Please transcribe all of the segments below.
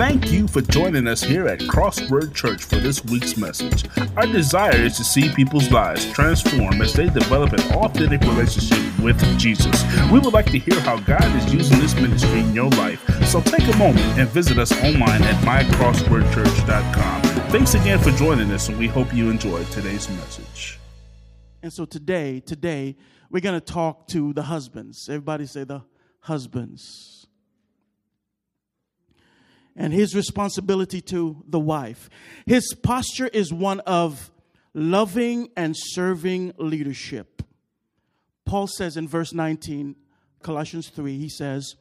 Thank you for joining us here at Crossword Church for this week's message. Our desire is to see people's lives transform as they develop an authentic relationship with Jesus. We would like to hear how God is using this ministry in your life, so take a moment and visit us online at mycrosswordchurch.com. Thanks again for joining us, and we hope you enjoyed today's message. And so today, today, we're going to talk to the husbands. Everybody say the husbands. And his responsibility to the wife. His posture is one of loving and serving leadership. Paul says in verse 19, Colossians 3, he says,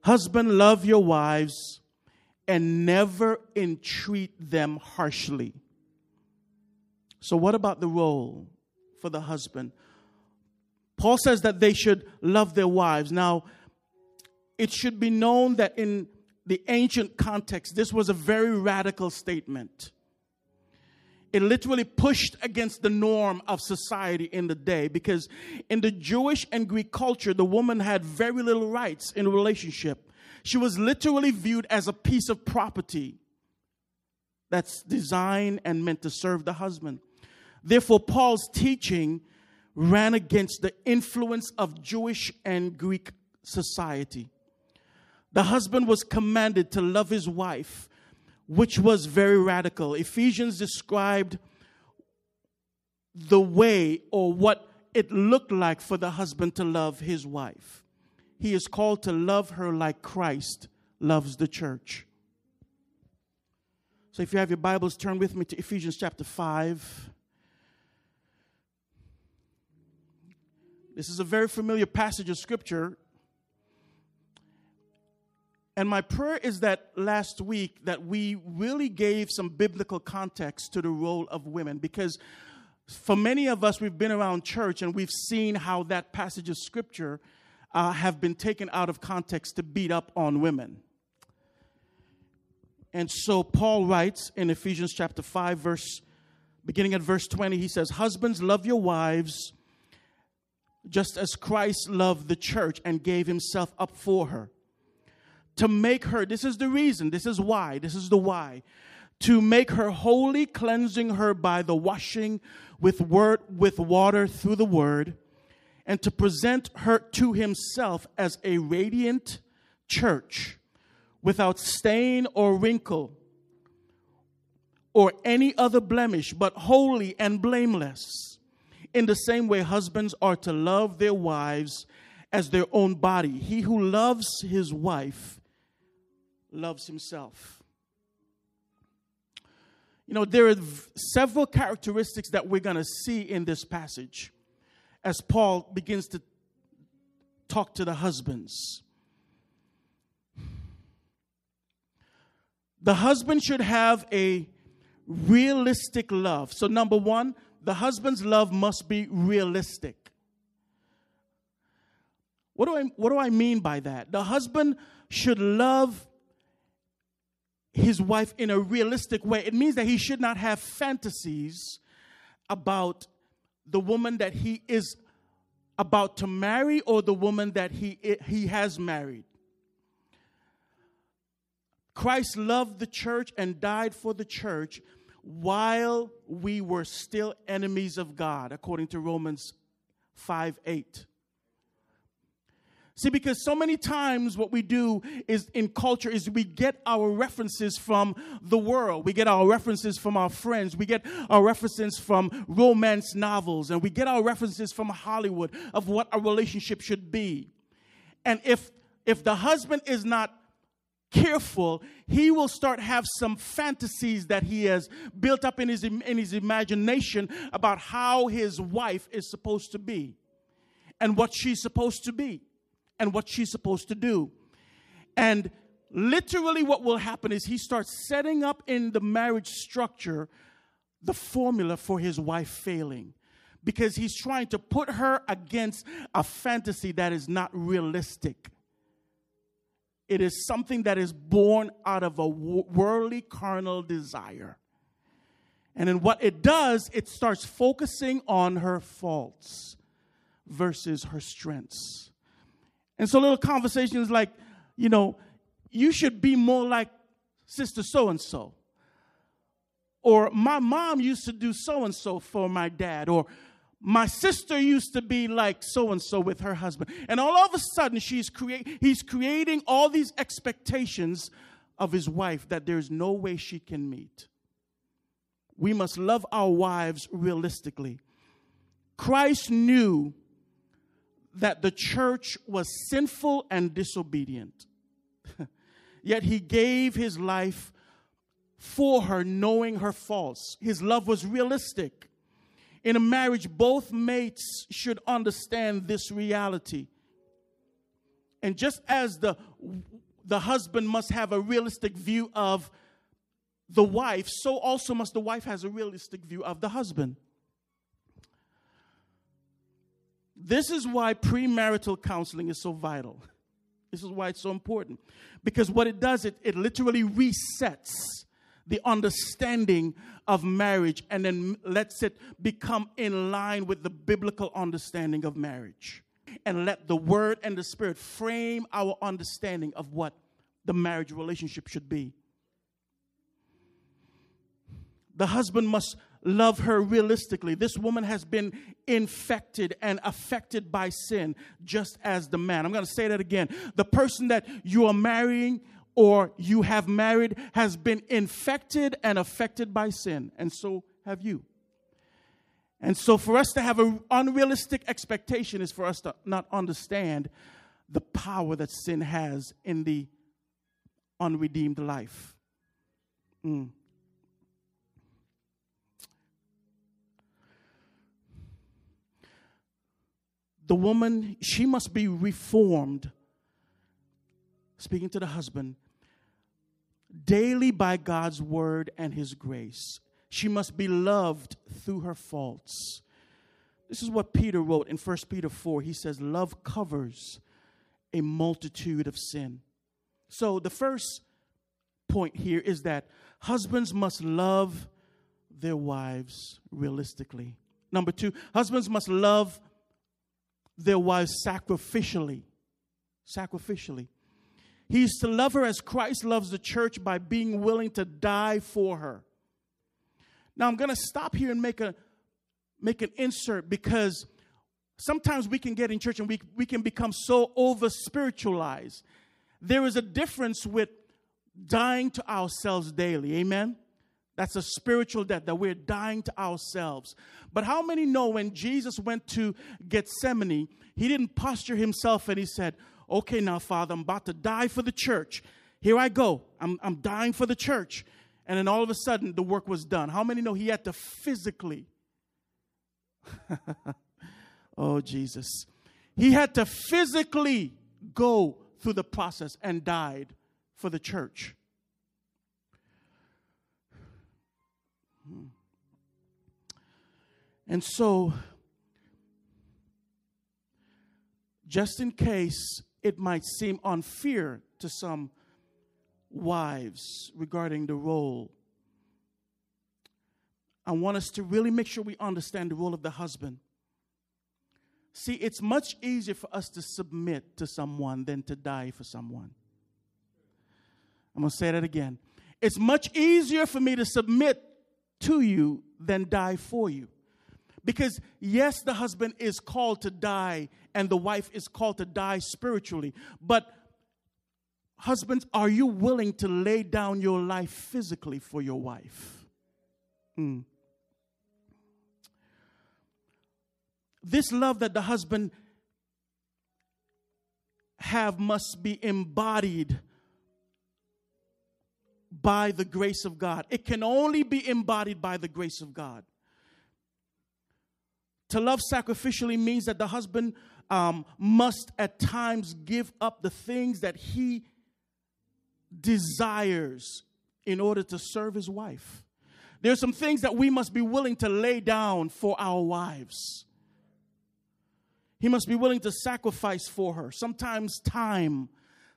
Husband, love your wives and never entreat them harshly. So, what about the role for the husband? Paul says that they should love their wives. Now, it should be known that in the ancient context, this was a very radical statement. It literally pushed against the norm of society in the day because in the Jewish and Greek culture, the woman had very little rights in a relationship. She was literally viewed as a piece of property that's designed and meant to serve the husband. Therefore, Paul's teaching ran against the influence of Jewish and Greek society. The husband was commanded to love his wife, which was very radical. Ephesians described the way or what it looked like for the husband to love his wife. He is called to love her like Christ loves the church. So if you have your Bibles, turn with me to Ephesians chapter 5. This is a very familiar passage of scripture. And my prayer is that last week that we really gave some biblical context to the role of women because for many of us we've been around church and we've seen how that passage of scripture uh, have been taken out of context to beat up on women. And so Paul writes in Ephesians chapter 5 verse beginning at verse 20 he says husbands love your wives just as Christ loved the church and gave himself up for her. To make her, this is the reason, this is why, this is the why. To make her holy, cleansing her by the washing with word with water through the word, and to present her to himself as a radiant church without stain or wrinkle or any other blemish, but holy and blameless. In the same way, husbands are to love their wives as their own body. He who loves his wife loves himself. You know, there are several characteristics that we're going to see in this passage as Paul begins to talk to the husbands. The husband should have a realistic love. So, number one, the husband's love must be realistic. What do I, what do I mean by that? The husband should love his wife in a realistic way. It means that he should not have fantasies about the woman that he is about to marry or the woman that he, he has married. Christ loved the church and died for the church while we were still enemies of God, according to Romans 5 8. See, because so many times what we do is in culture is we get our references from the world. We get our references from our friends. We get our references from romance novels. And we get our references from Hollywood of what a relationship should be. And if, if the husband is not careful, he will start have some fantasies that he has built up in his, in his imagination about how his wife is supposed to be and what she's supposed to be and what she's supposed to do. And literally what will happen is he starts setting up in the marriage structure the formula for his wife failing because he's trying to put her against a fantasy that is not realistic. It is something that is born out of a worldly carnal desire. And in what it does, it starts focusing on her faults versus her strengths. And so little conversations like, you know, you should be more like sister so and so. Or my mom used to do so and so for my dad. Or my sister used to be like so and so with her husband. And all of a sudden, she's he's creating all these expectations of his wife that there's no way she can meet. We must love our wives realistically. Christ knew that the church was sinful and disobedient. Yet he gave his life for her, knowing her faults. His love was realistic. In a marriage, both mates should understand this reality. And just as the, the husband must have a realistic view of the wife, so also must the wife has a realistic view of the husband. This is why premarital counseling is so vital. This is why it's so important. Because what it does, it, it literally resets the understanding of marriage and then lets it become in line with the biblical understanding of marriage. And let the word and the spirit frame our understanding of what the marriage relationship should be. The husband must love her realistically. This woman has been infected and affected by sin, just as the man. I'm going to say that again. The person that you are marrying or you have married has been infected and affected by sin, and so have you. And so, for us to have an unrealistic expectation is for us to not understand the power that sin has in the unredeemed life. Mm. The woman, she must be reformed, speaking to the husband, daily by God's word and his grace. She must be loved through her faults. This is what Peter wrote in 1 Peter 4. He says, Love covers a multitude of sin. So the first point here is that husbands must love their wives realistically. Number two, husbands must love their was sacrificially. Sacrificially. He is to love her as Christ loves the church by being willing to die for her. Now I'm going to stop here and make a make an insert because sometimes we can get in church and we, we can become so over spiritualized. There is a difference with dying to ourselves daily. Amen. That's a spiritual death, that we're dying to ourselves. But how many know when Jesus went to Gethsemane, he didn't posture himself and he said, Okay, now, Father, I'm about to die for the church. Here I go. I'm, I'm dying for the church. And then all of a sudden, the work was done. How many know he had to physically? oh, Jesus. He had to physically go through the process and died for the church. And so, just in case it might seem unfair to some wives regarding the role, I want us to really make sure we understand the role of the husband. See, it's much easier for us to submit to someone than to die for someone. I'm going to say that again. It's much easier for me to submit to you than die for you. Because, yes, the husband is called to die and the wife is called to die spiritually. But, husbands, are you willing to lay down your life physically for your wife? Mm. This love that the husband have must be embodied by the grace of God. It can only be embodied by the grace of God. To love sacrificially means that the husband um, must at times give up the things that he desires in order to serve his wife. There's some things that we must be willing to lay down for our wives. He must be willing to sacrifice for her, sometimes time,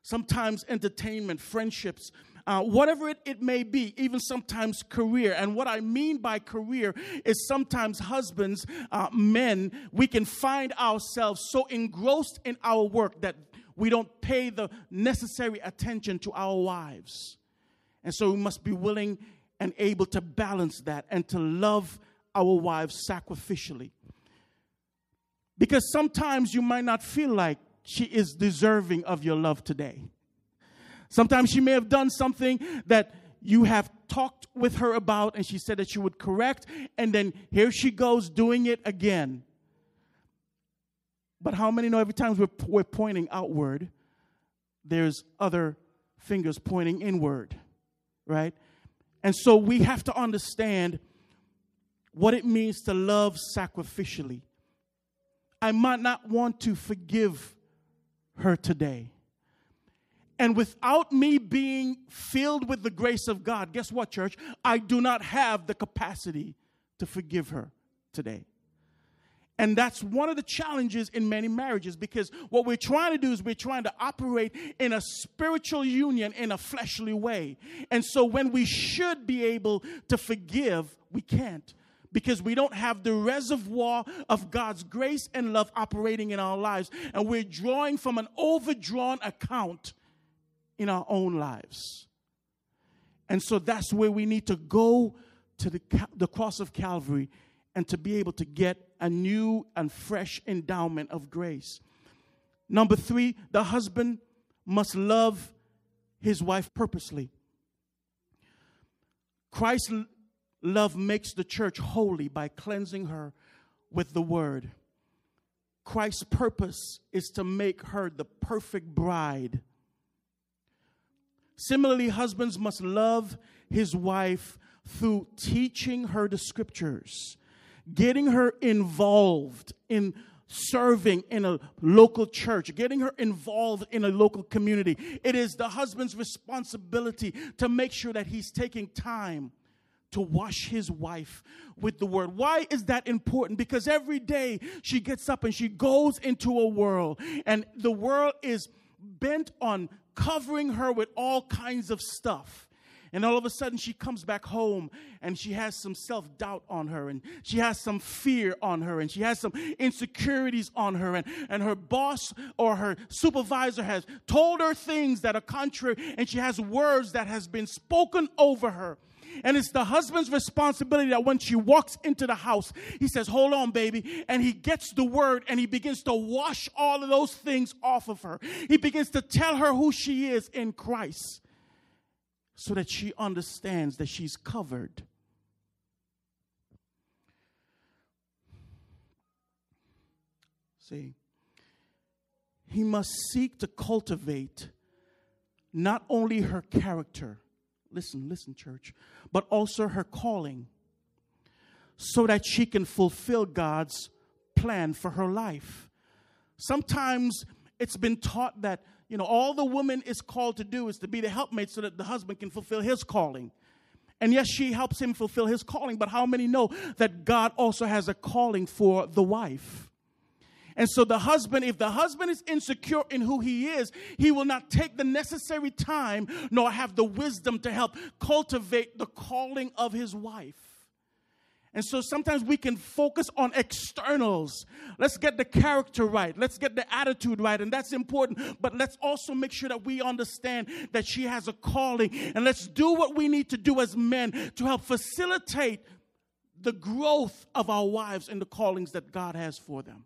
sometimes entertainment, friendships, uh, whatever it, it may be, even sometimes career. And what I mean by career is sometimes husbands, uh, men, we can find ourselves so engrossed in our work that we don't pay the necessary attention to our wives. And so we must be willing and able to balance that and to love our wives sacrificially. Because sometimes you might not feel like she is deserving of your love today. Sometimes she may have done something that you have talked with her about and she said that she would correct, and then here she goes doing it again. But how many know every time we're, we're pointing outward, there's other fingers pointing inward, right? And so we have to understand what it means to love sacrificially. I might not want to forgive her today. And without me being filled with the grace of God, guess what, church? I do not have the capacity to forgive her today. And that's one of the challenges in many marriages because what we're trying to do is we're trying to operate in a spiritual union in a fleshly way. And so when we should be able to forgive, we can't because we don't have the reservoir of God's grace and love operating in our lives. And we're drawing from an overdrawn account in our own lives. And so that's where we need to go to the, the cross of Calvary and to be able to get a new and fresh endowment of grace. Number three, the husband must love his wife purposely. Christ's love makes the church holy by cleansing her with the word. Christ's purpose is to make her the perfect bride. Similarly, husbands must love his wife through teaching her the scriptures getting her involved in serving in a local church, getting her involved in a local community. It is the husband's responsibility to make sure that he's taking time to wash his wife with the word. Why is that important? Because every day she gets up and she goes into a world, and the world is bent on covering her with all kinds of stuff. And all of a sudden, she comes back home and she has some self doubt on her, and she has some fear on her, and she has some insecurities on her. And, and her boss or her supervisor has told her things that are contrary, and she has words that has been spoken over her. And it's the husband's responsibility that when she walks into the house, he says, Hold on, baby. And he gets the word and he begins to wash all of those things off of her. He begins to tell her who she is in Christ so that she understands that she's covered. See, he must seek to cultivate not only her character, listen, listen, church, but also her calling, so that she can fulfill God's plan for her life. Sometimes it's been taught that you know, all the woman is called to do is to be the helpmate so that the husband can fulfill his calling. And yes, she helps him fulfill his calling, but how many know that God also has a calling for the wife? And so the husband, if the husband is insecure in who he is, he will not take the necessary time nor have the wisdom to help cultivate the calling of his wife. And so sometimes we can focus on externals. Let's get the character right. Let's get the attitude right. And that's important. But let's also make sure that we understand that she has a calling. And let's do what we need to do as men to help facilitate the growth of our wives and the callings that God has for them.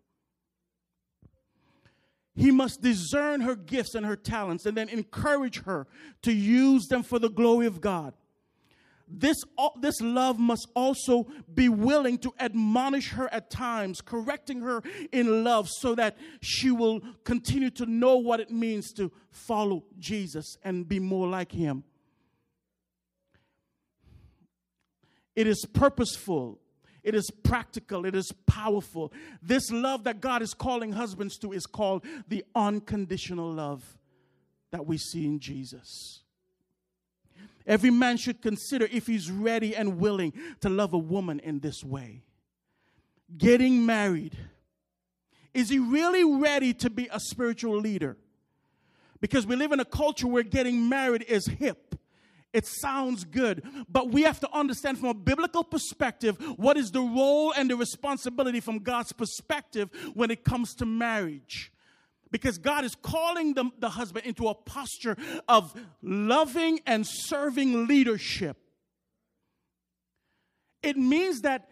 He must discern her gifts and her talents and then encourage her to use them for the glory of God this, this love must also be willing to admonish her at times, correcting her in love so that she will continue to know what it means to follow Jesus and be more like him. It is purposeful. It is practical. It is powerful. This love that God is calling husbands to is called the unconditional love that we see in Jesus. Every man should consider if he's ready and willing to love a woman in this way. Getting married. Is he really ready to be a spiritual leader? Because we live in a culture where getting married is hip. It sounds good, but we have to understand from a biblical perspective what is the role and the responsibility from God's perspective when it comes to marriage. because God is calling the, the husband into a posture of loving and serving leadership. It means that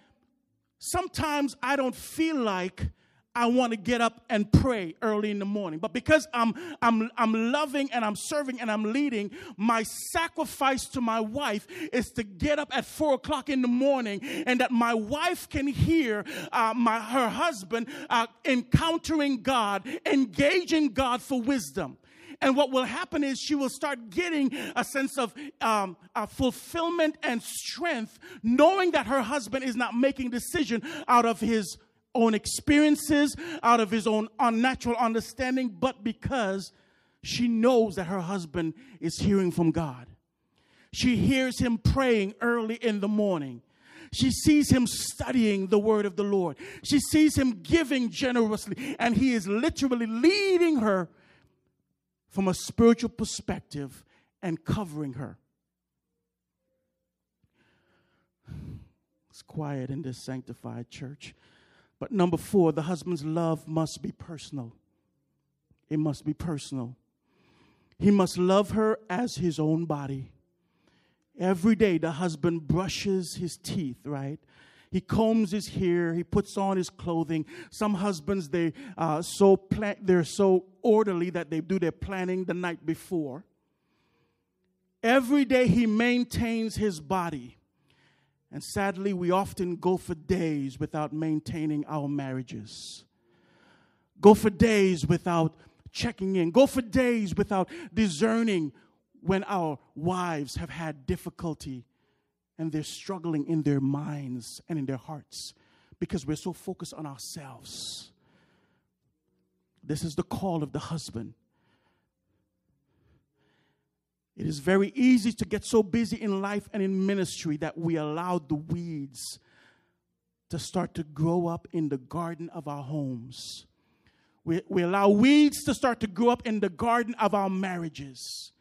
sometimes I don't feel like I want to get up and pray early in the morning. But because I'm, I'm, I'm loving and I'm serving and I'm leading, my sacrifice to my wife is to get up at four o'clock in the morning and that my wife can hear uh, my, her husband uh, encountering God, engaging God for wisdom. And what will happen is she will start getting a sense of um, fulfillment and strength, knowing that her husband is not making decision out of his own experiences, out of his own unnatural understanding, but because she knows that her husband is hearing from God. She hears him praying early in the morning. She sees him studying the word of the Lord. She sees him giving generously, and he is literally leading her from a spiritual perspective and covering her. It's quiet in this sanctified church. But number four, the husband's love must be personal. It must be personal. He must love her as his own body. Every day, the husband brushes his teeth, right? He combs his hair. He puts on his clothing. Some husbands they uh, so plan- they're so orderly that they do their planning the night before. Every day he maintains his body. And sadly, we often go for days without maintaining our marriages. Go for days without checking in. Go for days without discerning when our wives have had difficulty and they're struggling in their minds and in their hearts because we're so focused on ourselves. This is the call of the husband it is very easy to get so busy in life and in ministry that we allow the weeds to start to grow up in the garden of our homes. We, we allow weeds to start to grow up in the garden of our marriages.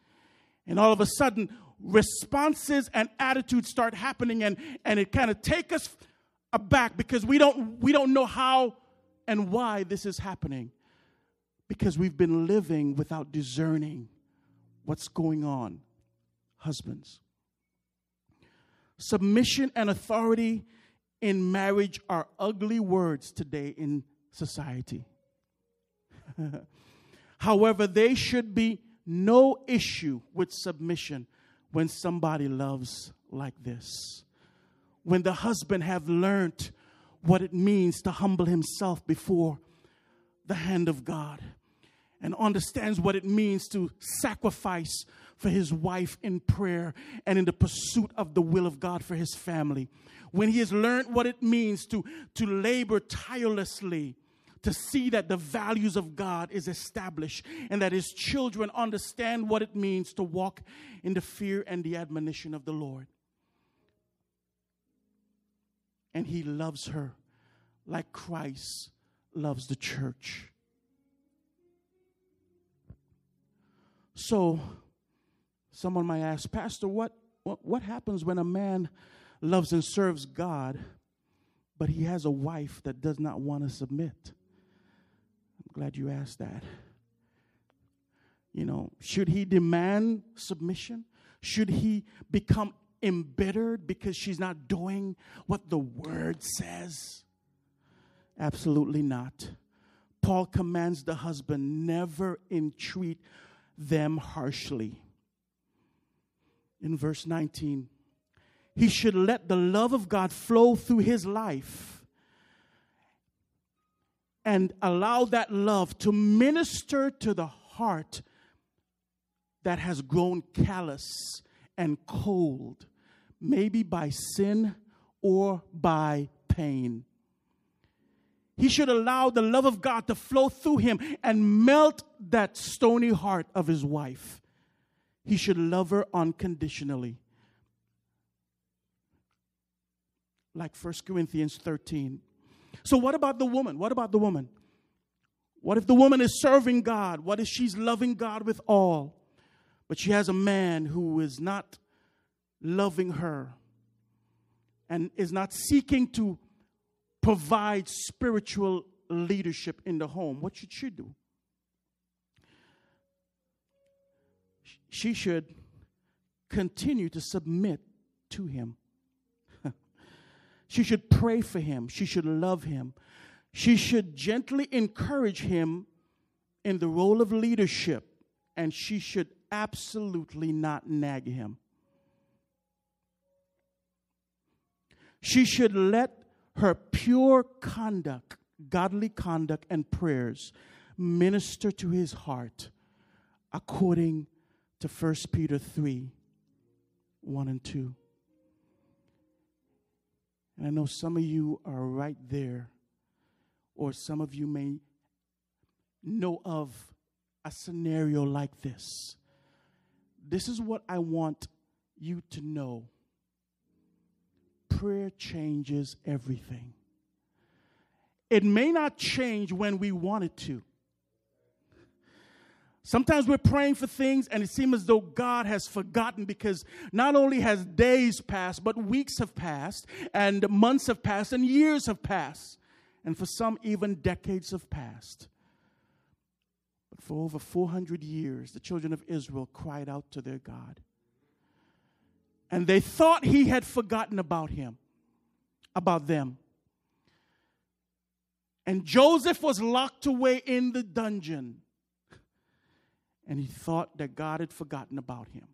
And all of a sudden, responses and attitudes start happening, and, and it kind of takes us aback because we don't, we don't know how and why this is happening. Because we've been living without discerning what's going on, husbands. Submission and authority in marriage are ugly words today in society. However, there should be no issue with submission when somebody loves like this. When the husband have learned what it means to humble himself before the hand of God and understands what it means to sacrifice for his wife in prayer and in the pursuit of the will of God for his family. When he has learned what it means to, to labor tirelessly to see that the values of God is established and that his children understand what it means to walk in the fear and the admonition of the Lord. And he loves her like Christ loves the church. So, someone might ask, Pastor, what, what, what happens when a man loves and serves God, but he has a wife that does not want to submit? I'm glad you asked that. You know, should he demand submission? Should he become embittered because she's not doing what the word says? Absolutely not. Paul commands the husband never entreat them harshly. In verse 19, he should let the love of God flow through his life and allow that love to minister to the heart that has grown callous and cold, maybe by sin or by pain. He should allow the love of God to flow through him and melt that stony heart of his wife. He should love her unconditionally. Like 1 Corinthians 13. So, what about the woman? What about the woman? What if the woman is serving God? What if she's loving God with all, but she has a man who is not loving her and is not seeking to provide spiritual leadership in the home, what should she do? She should continue to submit to him. she should pray for him. She should love him. She should gently encourage him in the role of leadership, and she should absolutely not nag him. She should let her pure conduct, godly conduct, and prayers minister to his heart according to 1 Peter 3 1 and 2. And I know some of you are right there, or some of you may know of a scenario like this. This is what I want you to know prayer changes everything. It may not change when we want it to. Sometimes we're praying for things and it seems as though God has forgotten because not only has days passed, but weeks have passed, and months have passed, and years have passed. And for some, even decades have passed. But for over 400 years, the children of Israel cried out to their God. And they thought he had forgotten about him, about them. And Joseph was locked away in the dungeon and he thought that God had forgotten about him.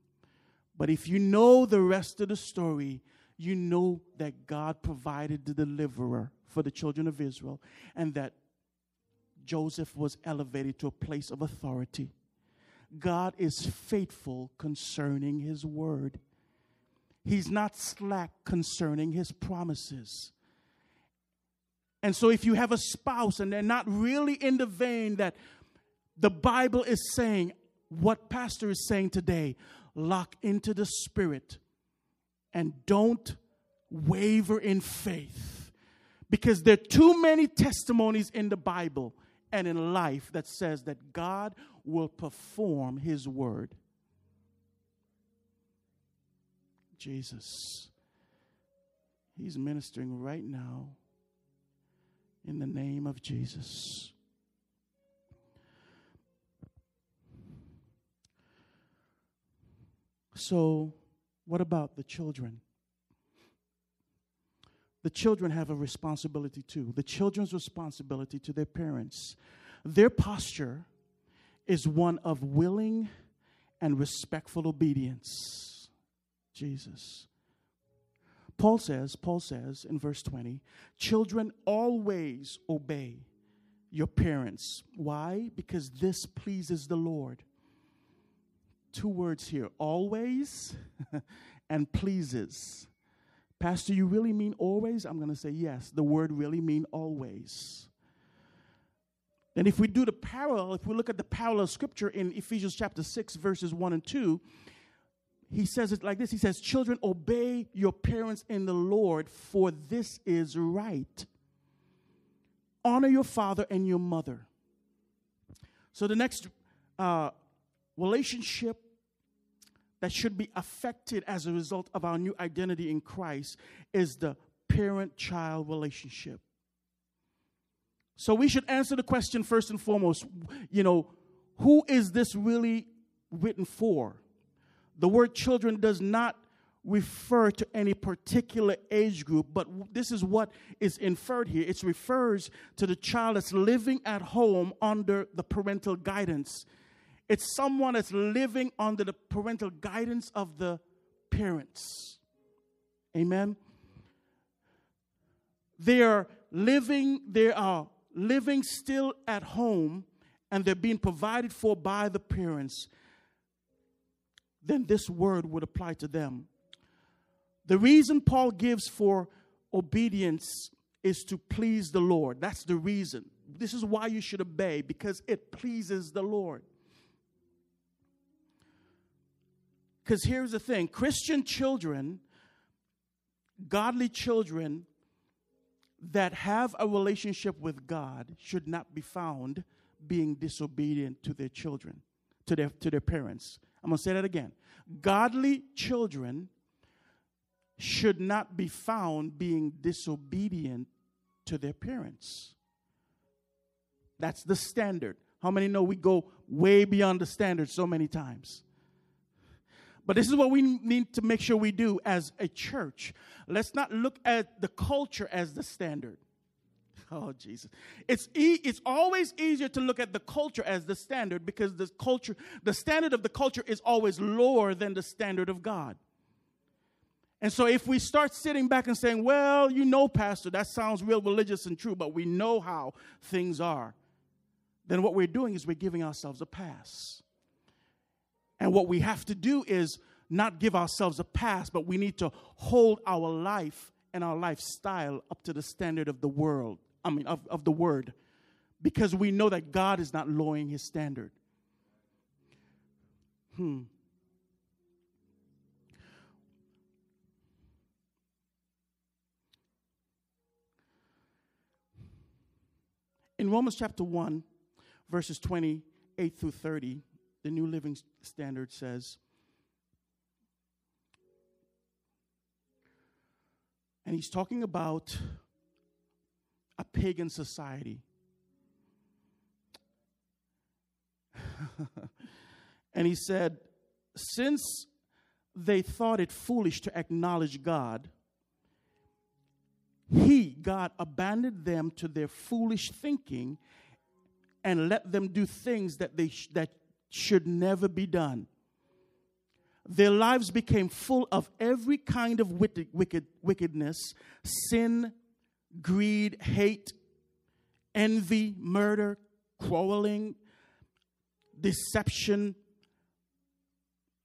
But if you know the rest of the story, you know that God provided the deliverer for the children of Israel and that Joseph was elevated to a place of authority. God is faithful concerning his word. He's not slack concerning his promises. And so, if you have a spouse and they're not really in the vein that the Bible is saying what Pastor is saying today lock into the Spirit and don't waver in faith. Because there are too many testimonies in the Bible and in life that says that God will perform His word. Jesus, He's ministering right now in the name of Jesus. So, what about the children? The children have a responsibility too. The children's responsibility to their parents. Their posture is one of willing and respectful obedience. Jesus. Paul says, Paul says in verse 20, children always obey your parents. Why? Because this pleases the Lord two words here always and pleases. Pastor, you really mean always? I'm going to say yes. The word really mean always. And if we do the parallel, if we look at the parallel scripture in Ephesians chapter 6, verses 1 and 2, he says it like this He says, Children, obey your parents in the Lord, for this is right. Honor your father and your mother. So the next uh, relationship that should be affected as a result of our new identity in Christ is the parent child relationship. So we should answer the question first and foremost, you know, who is this really written for? The word children does not refer to any particular age group, but this is what is inferred here. It refers to the child that's living at home under the parental guidance it's someone that's living under the parental guidance of the parents. Amen. They are living, they are living still at home and they're being provided for by the parents. Then this word would apply to them. The reason Paul gives for obedience is to please the Lord. That's the reason. This is why you should obey, because it pleases the Lord. Because here's the thing Christian children, godly children that have a relationship with God should not be found being disobedient to their children, to their, to their parents. I'm going to say that again. Godly children should not be found being disobedient to their parents. That's the standard. How many know we go way beyond the standard so many times? But this is what we need to make sure we do as a church. Let's not look at the culture as the standard. Oh, Jesus. It's, e- it's always easier to look at the culture as the standard because the culture, the standard of the culture is always lower than the standard of God. And so if we start sitting back and saying, well, you know, Pastor, that sounds real religious and true, but we know how things are, then what we're doing is we're giving ourselves a pass. And what we have to do is not give ourselves a pass, but we need to hold our life and our lifestyle up to the standard of the world, I mean, of, of the word, because we know that God is not lowering his standard. Hmm. In Romans chapter 1, verses 28 through 30, the New Living Standard says, and he's talking about a pagan society. and he said, since they thought it foolish to acknowledge God, he, God, abandoned them to their foolish thinking and let them do things that, they sh- that should never be done. Their lives became full of every kind of wicked, wicked, wickedness, sin, greed, hate, envy, murder, quarreling, deception,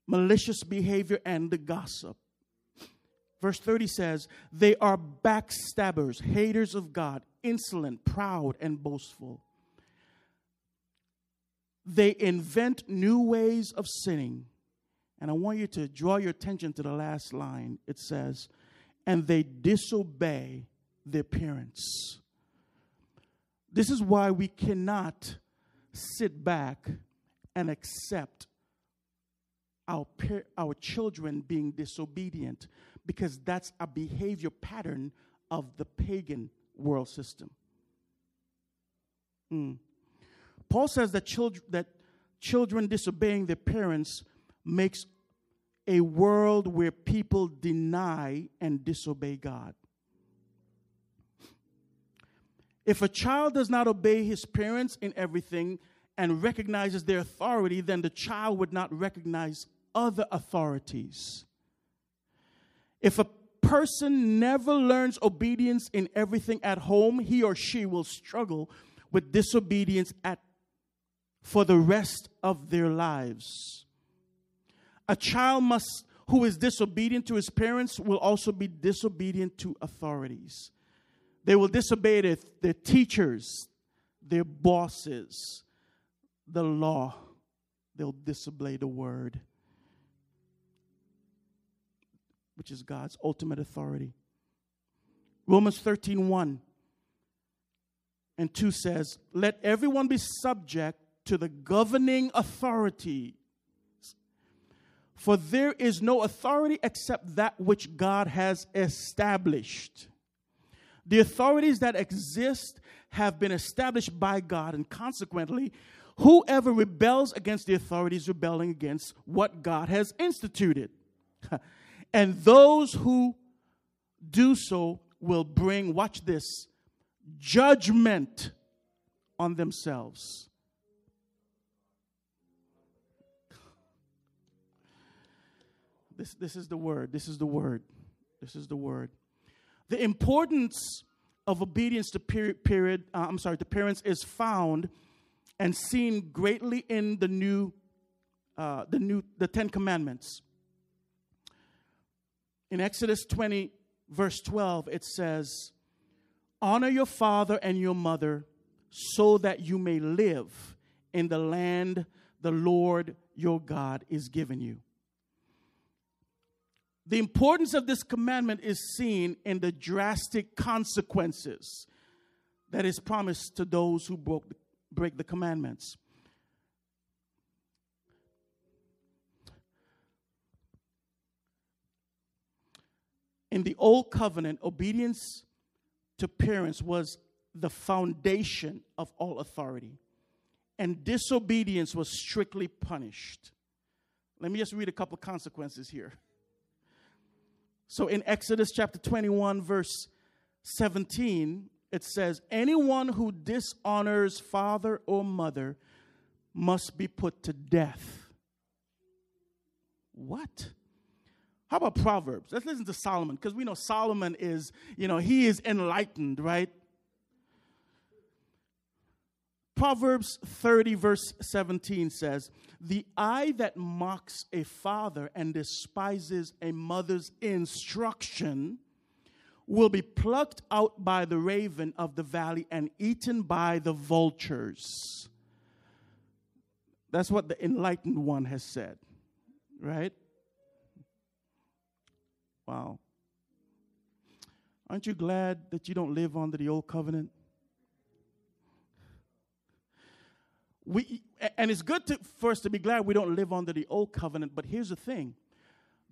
malicious behavior, and the gossip. Verse 30 says, They are backstabbers, haters of God, insolent, proud, and boastful. They invent new ways of sinning. And I want you to draw your attention to the last line. It says, And they disobey their parents. This is why we cannot sit back and accept our, our children being disobedient because that's a behavior pattern of the pagan world system. Mm. Paul says that children, that children disobeying their parents makes a world where people deny and disobey God. If a child does not obey his parents in everything and recognizes their authority, then the child would not recognize other authorities. If a person never learns obedience in everything at home, he or she will struggle with disobedience at, for the rest of their lives. A child must who is disobedient to his parents will also be disobedient to authorities. They will disobey their, their teachers, their bosses, the law. They'll disobey the word which is God's ultimate authority. Romans 13 1 and 2 says, Let everyone be subject to the governing authority. For there is no authority except that which God has established. The authorities that exist have been established by God, and consequently, whoever rebels against the authorities rebelling against what God has instituted. And those who do so will bring, watch this, judgment on themselves. This, this is the word. This is the word. This is the word. The importance of obedience to period, period uh, I'm sorry, to parents is found and seen greatly in the new, uh, the new, the Ten Commandments. In Exodus 20, verse 12, it says, Honor your father and your mother so that you may live in the land the Lord your God is giving you. The importance of this commandment is seen in the drastic consequences that is promised to those who broke, break the commandments. In the old covenant, obedience to parents was the foundation of all authority, and disobedience was strictly punished. Let me just read a couple consequences here. So in Exodus chapter 21, verse 17, it says, Anyone who dishonors father or mother must be put to death. What? How about Proverbs? Let's listen to Solomon because we know Solomon is, you know, he is enlightened, right? Proverbs 30, verse 17 says, The eye that mocks a father and despises a mother's instruction will be plucked out by the raven of the valley and eaten by the vultures. That's what the enlightened one has said, right? Wow. Aren't you glad that you don't live under the old covenant? We, and it's good to, for us to be glad we don't live under the old covenant, but here's the thing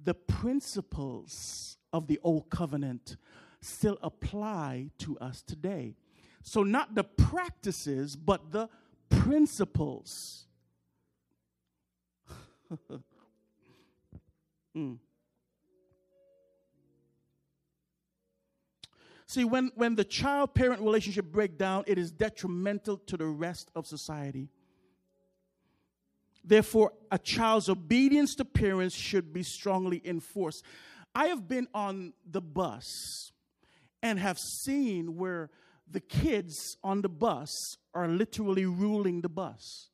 the principles of the old covenant still apply to us today. So, not the practices, but the principles. mm. See, when, when the child parent relationship break down, it is detrimental to the rest of society. Therefore, a child's obedience to parents should be strongly enforced. I have been on the bus and have seen where the kids on the bus are literally ruling the bus.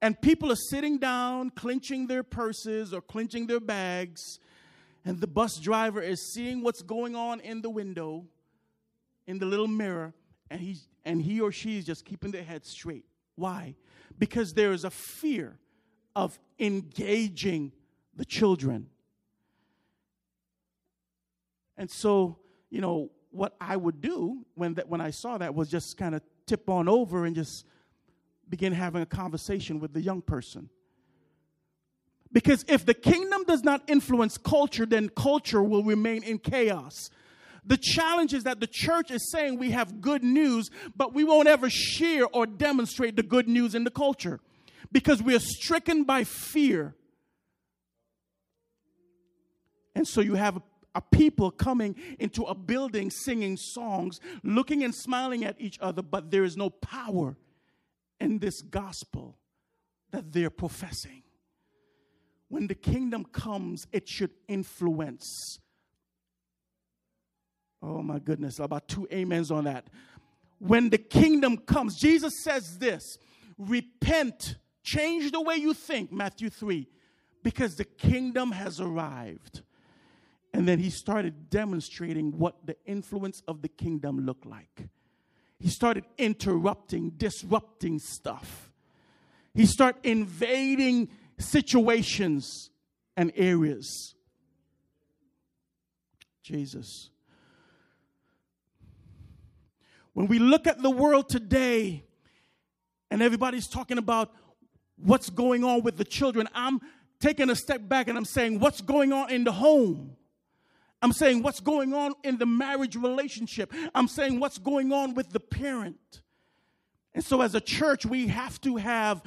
And people are sitting down, clenching their purses or clenching their bags, and the bus driver is seeing what's going on in the window, in the little mirror, and, he's, and he or she is just keeping their head straight. Why? Because there is a fear of engaging the children. And so, you know, what I would do when, that, when I saw that was just kind of tip on over and just begin having a conversation with the young person. Because if the kingdom does not influence culture, then culture will remain in chaos. The challenge is that the church is saying we have good news, but we won't ever share or demonstrate the good news in the culture because we are stricken by fear. And so you have a, people coming into a building singing songs, looking and smiling at each other, but there is no power in this gospel that they're professing. When the kingdom comes, it should influence Oh my goodness, about two amens on that. When the kingdom comes, Jesus says this repent, change the way you think, Matthew 3, because the kingdom has arrived. And then he started demonstrating what the influence of the kingdom looked like. He started interrupting, disrupting stuff. He started invading situations and areas. Jesus. When we look at the world today and everybody's talking about what's going on with the children, I'm taking a step back and I'm saying, what's going on in the home? I'm saying, what's going on in the marriage relationship? I'm saying, what's going on with the parent? And so, as a church, we have to have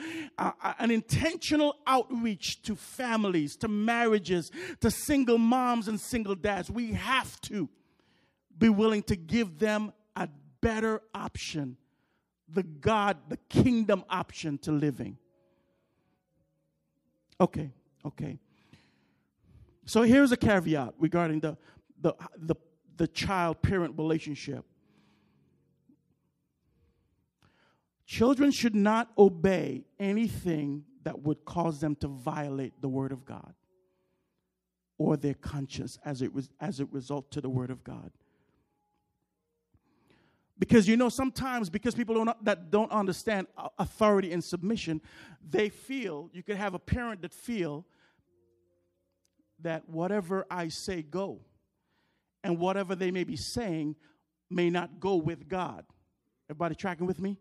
an intentional outreach to families, to marriages, to single moms and single dads. We have to be willing to give them better option, the God, the kingdom option to living. Okay, okay. So here's a caveat regarding the, the, the, the child parent relationship. Children should not obey anything that would cause them to violate the Word of God or their conscience as it, was, as it result to the Word of God. Because you know, sometimes because people don't, that don't understand authority and submission, they feel you could have a parent that feel that whatever I say go, and whatever they may be saying may not go with God. Everybody tracking with me?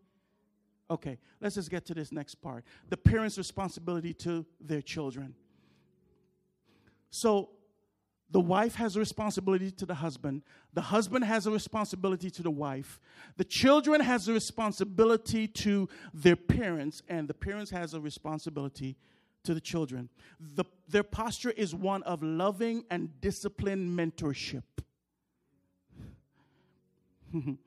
Okay, let's just get to this next part. The parents' responsibility to their children. So the wife has a responsibility to the husband. The husband has a responsibility to the wife. The children has a responsibility to their parents, and the parents has a responsibility to the children. The, their posture is one of loving and disciplined mentorship.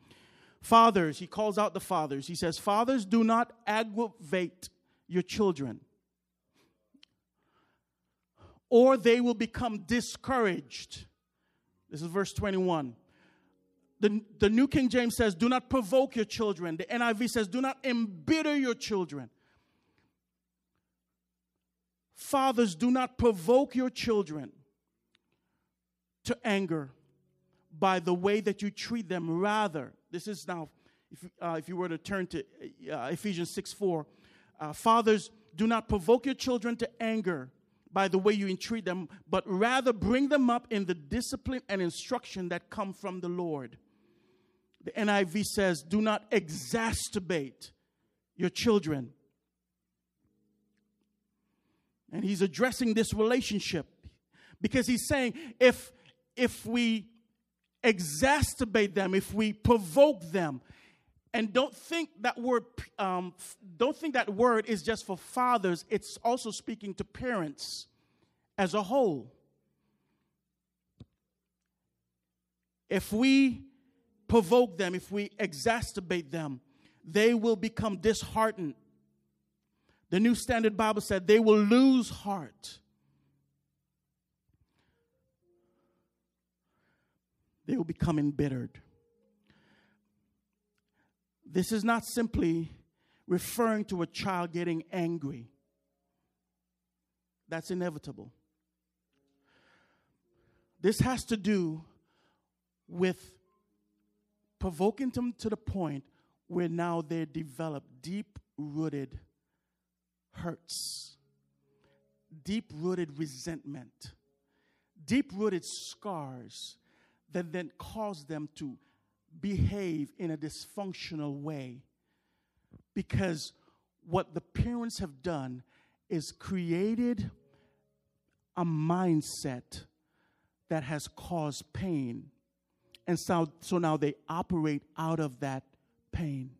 fathers, he calls out the fathers. He says, Fathers, do not aggravate your children, or they will become discouraged. This is verse 21. The, the New King James says, Do not provoke your children. The NIV says, Do not embitter your children. Fathers, do not provoke your children to anger by the way that you treat them. Rather, this is now, if, uh, if you were to turn to uh, Ephesians 6 4, uh, fathers, do not provoke your children to anger by the way you entreat them, but rather bring them up in the discipline and instruction that come from the Lord. The NIV says, do not exacerbate your children and he's addressing this relationship because he's saying if if we exacerbate them, if we provoke them, and don't think that word um, don't think that word is just for fathers. It's also speaking to parents as a whole. If we provoke them, if we exacerbate them, they will become disheartened the New Standard Bible said they will lose heart. They will become embittered. This is not simply referring to a child getting angry. That's inevitable. This has to do with provoking them to the point where now they develop deep rooted hurts, deep rooted resentment, deep rooted scars that then cause them to behave in a dysfunctional way. Because what the parents have done is created a mindset that has caused pain. And so, so now they operate out of that pain.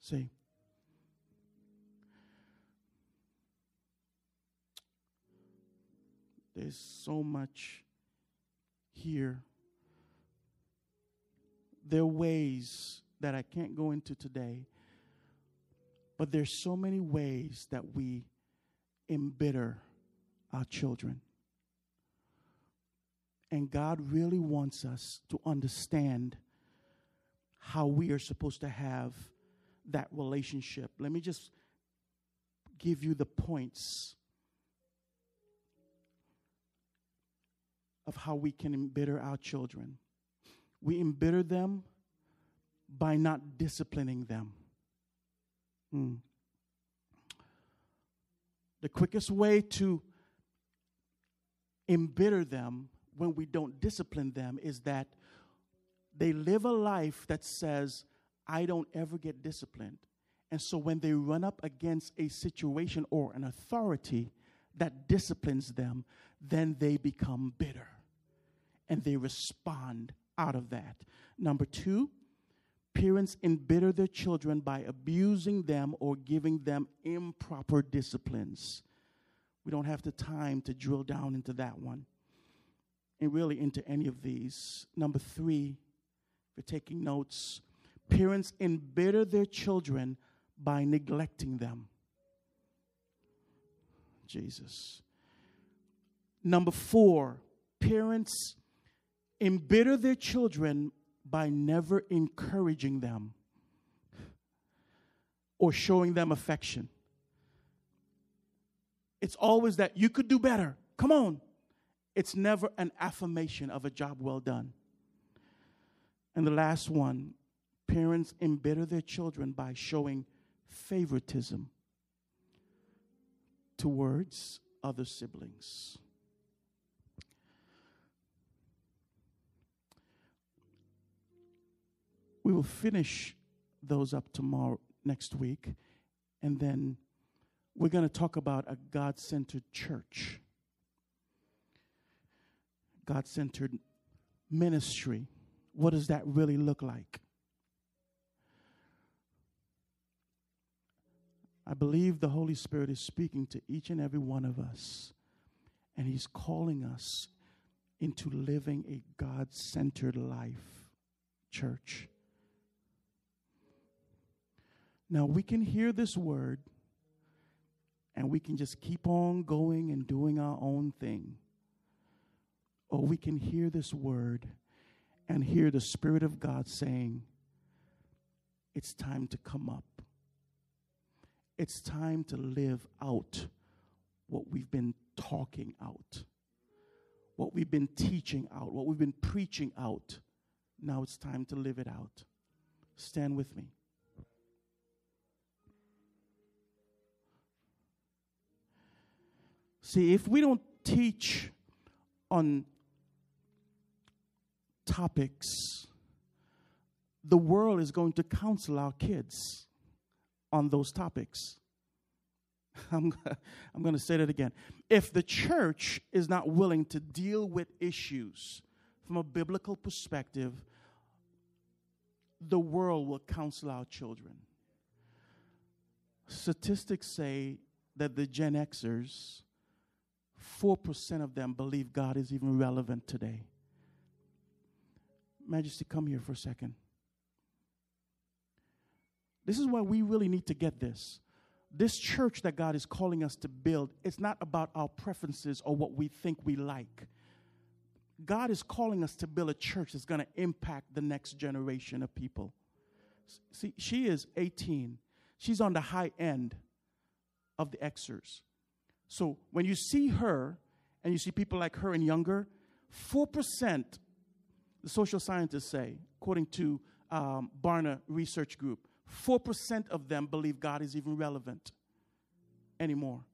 See? There's so much here. There are ways that I can't go into today, but there's so many ways that we embitter our children. And God really wants us to understand how we are supposed to have that relationship. Let me just give you the points of how we can embitter our children. We embitter them by not disciplining them. Hmm. The quickest way to embitter them when we don't discipline them is that they live a life that says, I don't ever get disciplined. And so when they run up against a situation or an authority that disciplines them, then they become bitter and they respond out of that. Number two, parents embitter their children by abusing them or giving them improper disciplines. We don't have the time to drill down into that one and really into any of these. Number three, if you're taking notes, parents embitter their children by neglecting them. Jesus. Number four, parents embitter their children by never encouraging them or showing them affection. It's always that you could do better. Come on. It's never an affirmation of a job well done. And the last one parents embitter their children by showing favoritism towards other siblings. We will finish those up tomorrow, next week, and then we're going to talk about a God centered church, God centered ministry. What does that really look like? I believe the Holy Spirit is speaking to each and every one of us, and He's calling us into living a God centered life, church. Now, we can hear this word and we can just keep on going and doing our own thing. Or we can hear this word and hear the Spirit of God saying, It's time to come up. It's time to live out what we've been talking out, what we've been teaching out, what we've been preaching out. Now it's time to live it out. Stand with me. See, if we don't teach on topics, the world is going to counsel our kids on those topics. I'm, I'm going to say that again. If the church is not willing to deal with issues from a biblical perspective, the world will counsel our children. Statistics say that the Gen Xers 4% of them believe God is even relevant today. Majesty, come here for a second. This is why we really need to get this. This church that God is calling us to build, it's not about our preferences or what we think we like. God is calling us to build a church that's going to impact the next generation of people. See, she is 18. She's on the high end of the Xers. So when you see her and you see people like her and younger, 4%, the social scientists say, according to um, Barna Research Group, 4% of them believe God is even relevant anymore.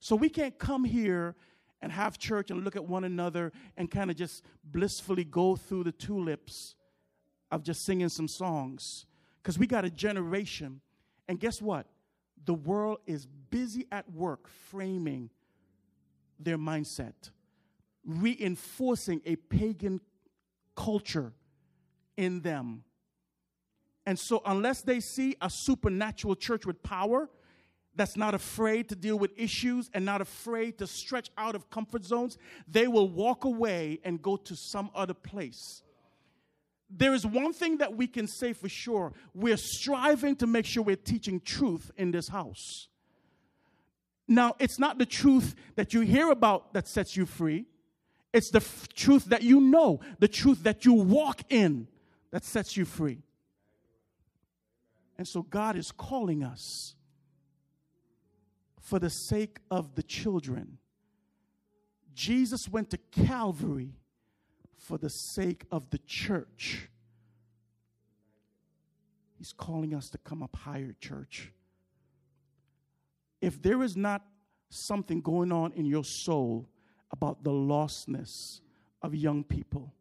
So we can't come here and have church and look at one another and kind of just blissfully go through the tulips of just singing some songs. Because we got a generation. And guess what? The world is busy at work framing their mindset, reinforcing a pagan culture in them. And so, unless they see a supernatural church with power that's not afraid to deal with issues and not afraid to stretch out of comfort zones, they will walk away and go to some other place there is one thing that we can say for sure we're striving to make sure we're teaching truth in this house. Now, it's not the truth that you hear about that sets you free, it's the f- truth that you know, the truth that you walk in that sets you free. And so, God is calling us for the sake of the children. Jesus went to Calvary for the sake of the church. He's calling us to come up higher, church. If there is not something going on in your soul about the lostness of young people,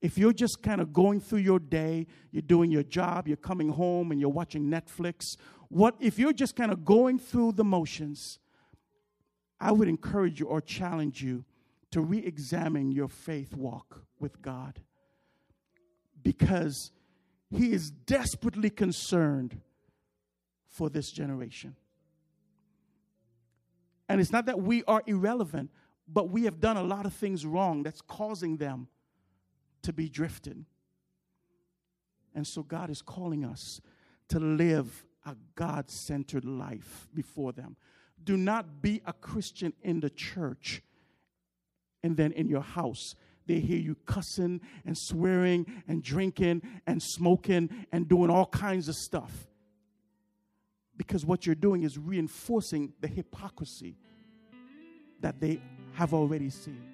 if you're just kind of going through your day, you're doing your job, you're coming home and you're watching Netflix, what if you're just kind of going through the motions? I would encourage you or challenge you to re examine your faith walk with God because He is desperately concerned for this generation. And it's not that we are irrelevant, but we have done a lot of things wrong that's causing them to be drifted. And so God is calling us to live a God centered life before them. Do not be a Christian in the church and then in your house they hear you cussing and swearing and drinking and smoking and doing all kinds of stuff. Because what you're doing is reinforcing the hypocrisy that they have already seen.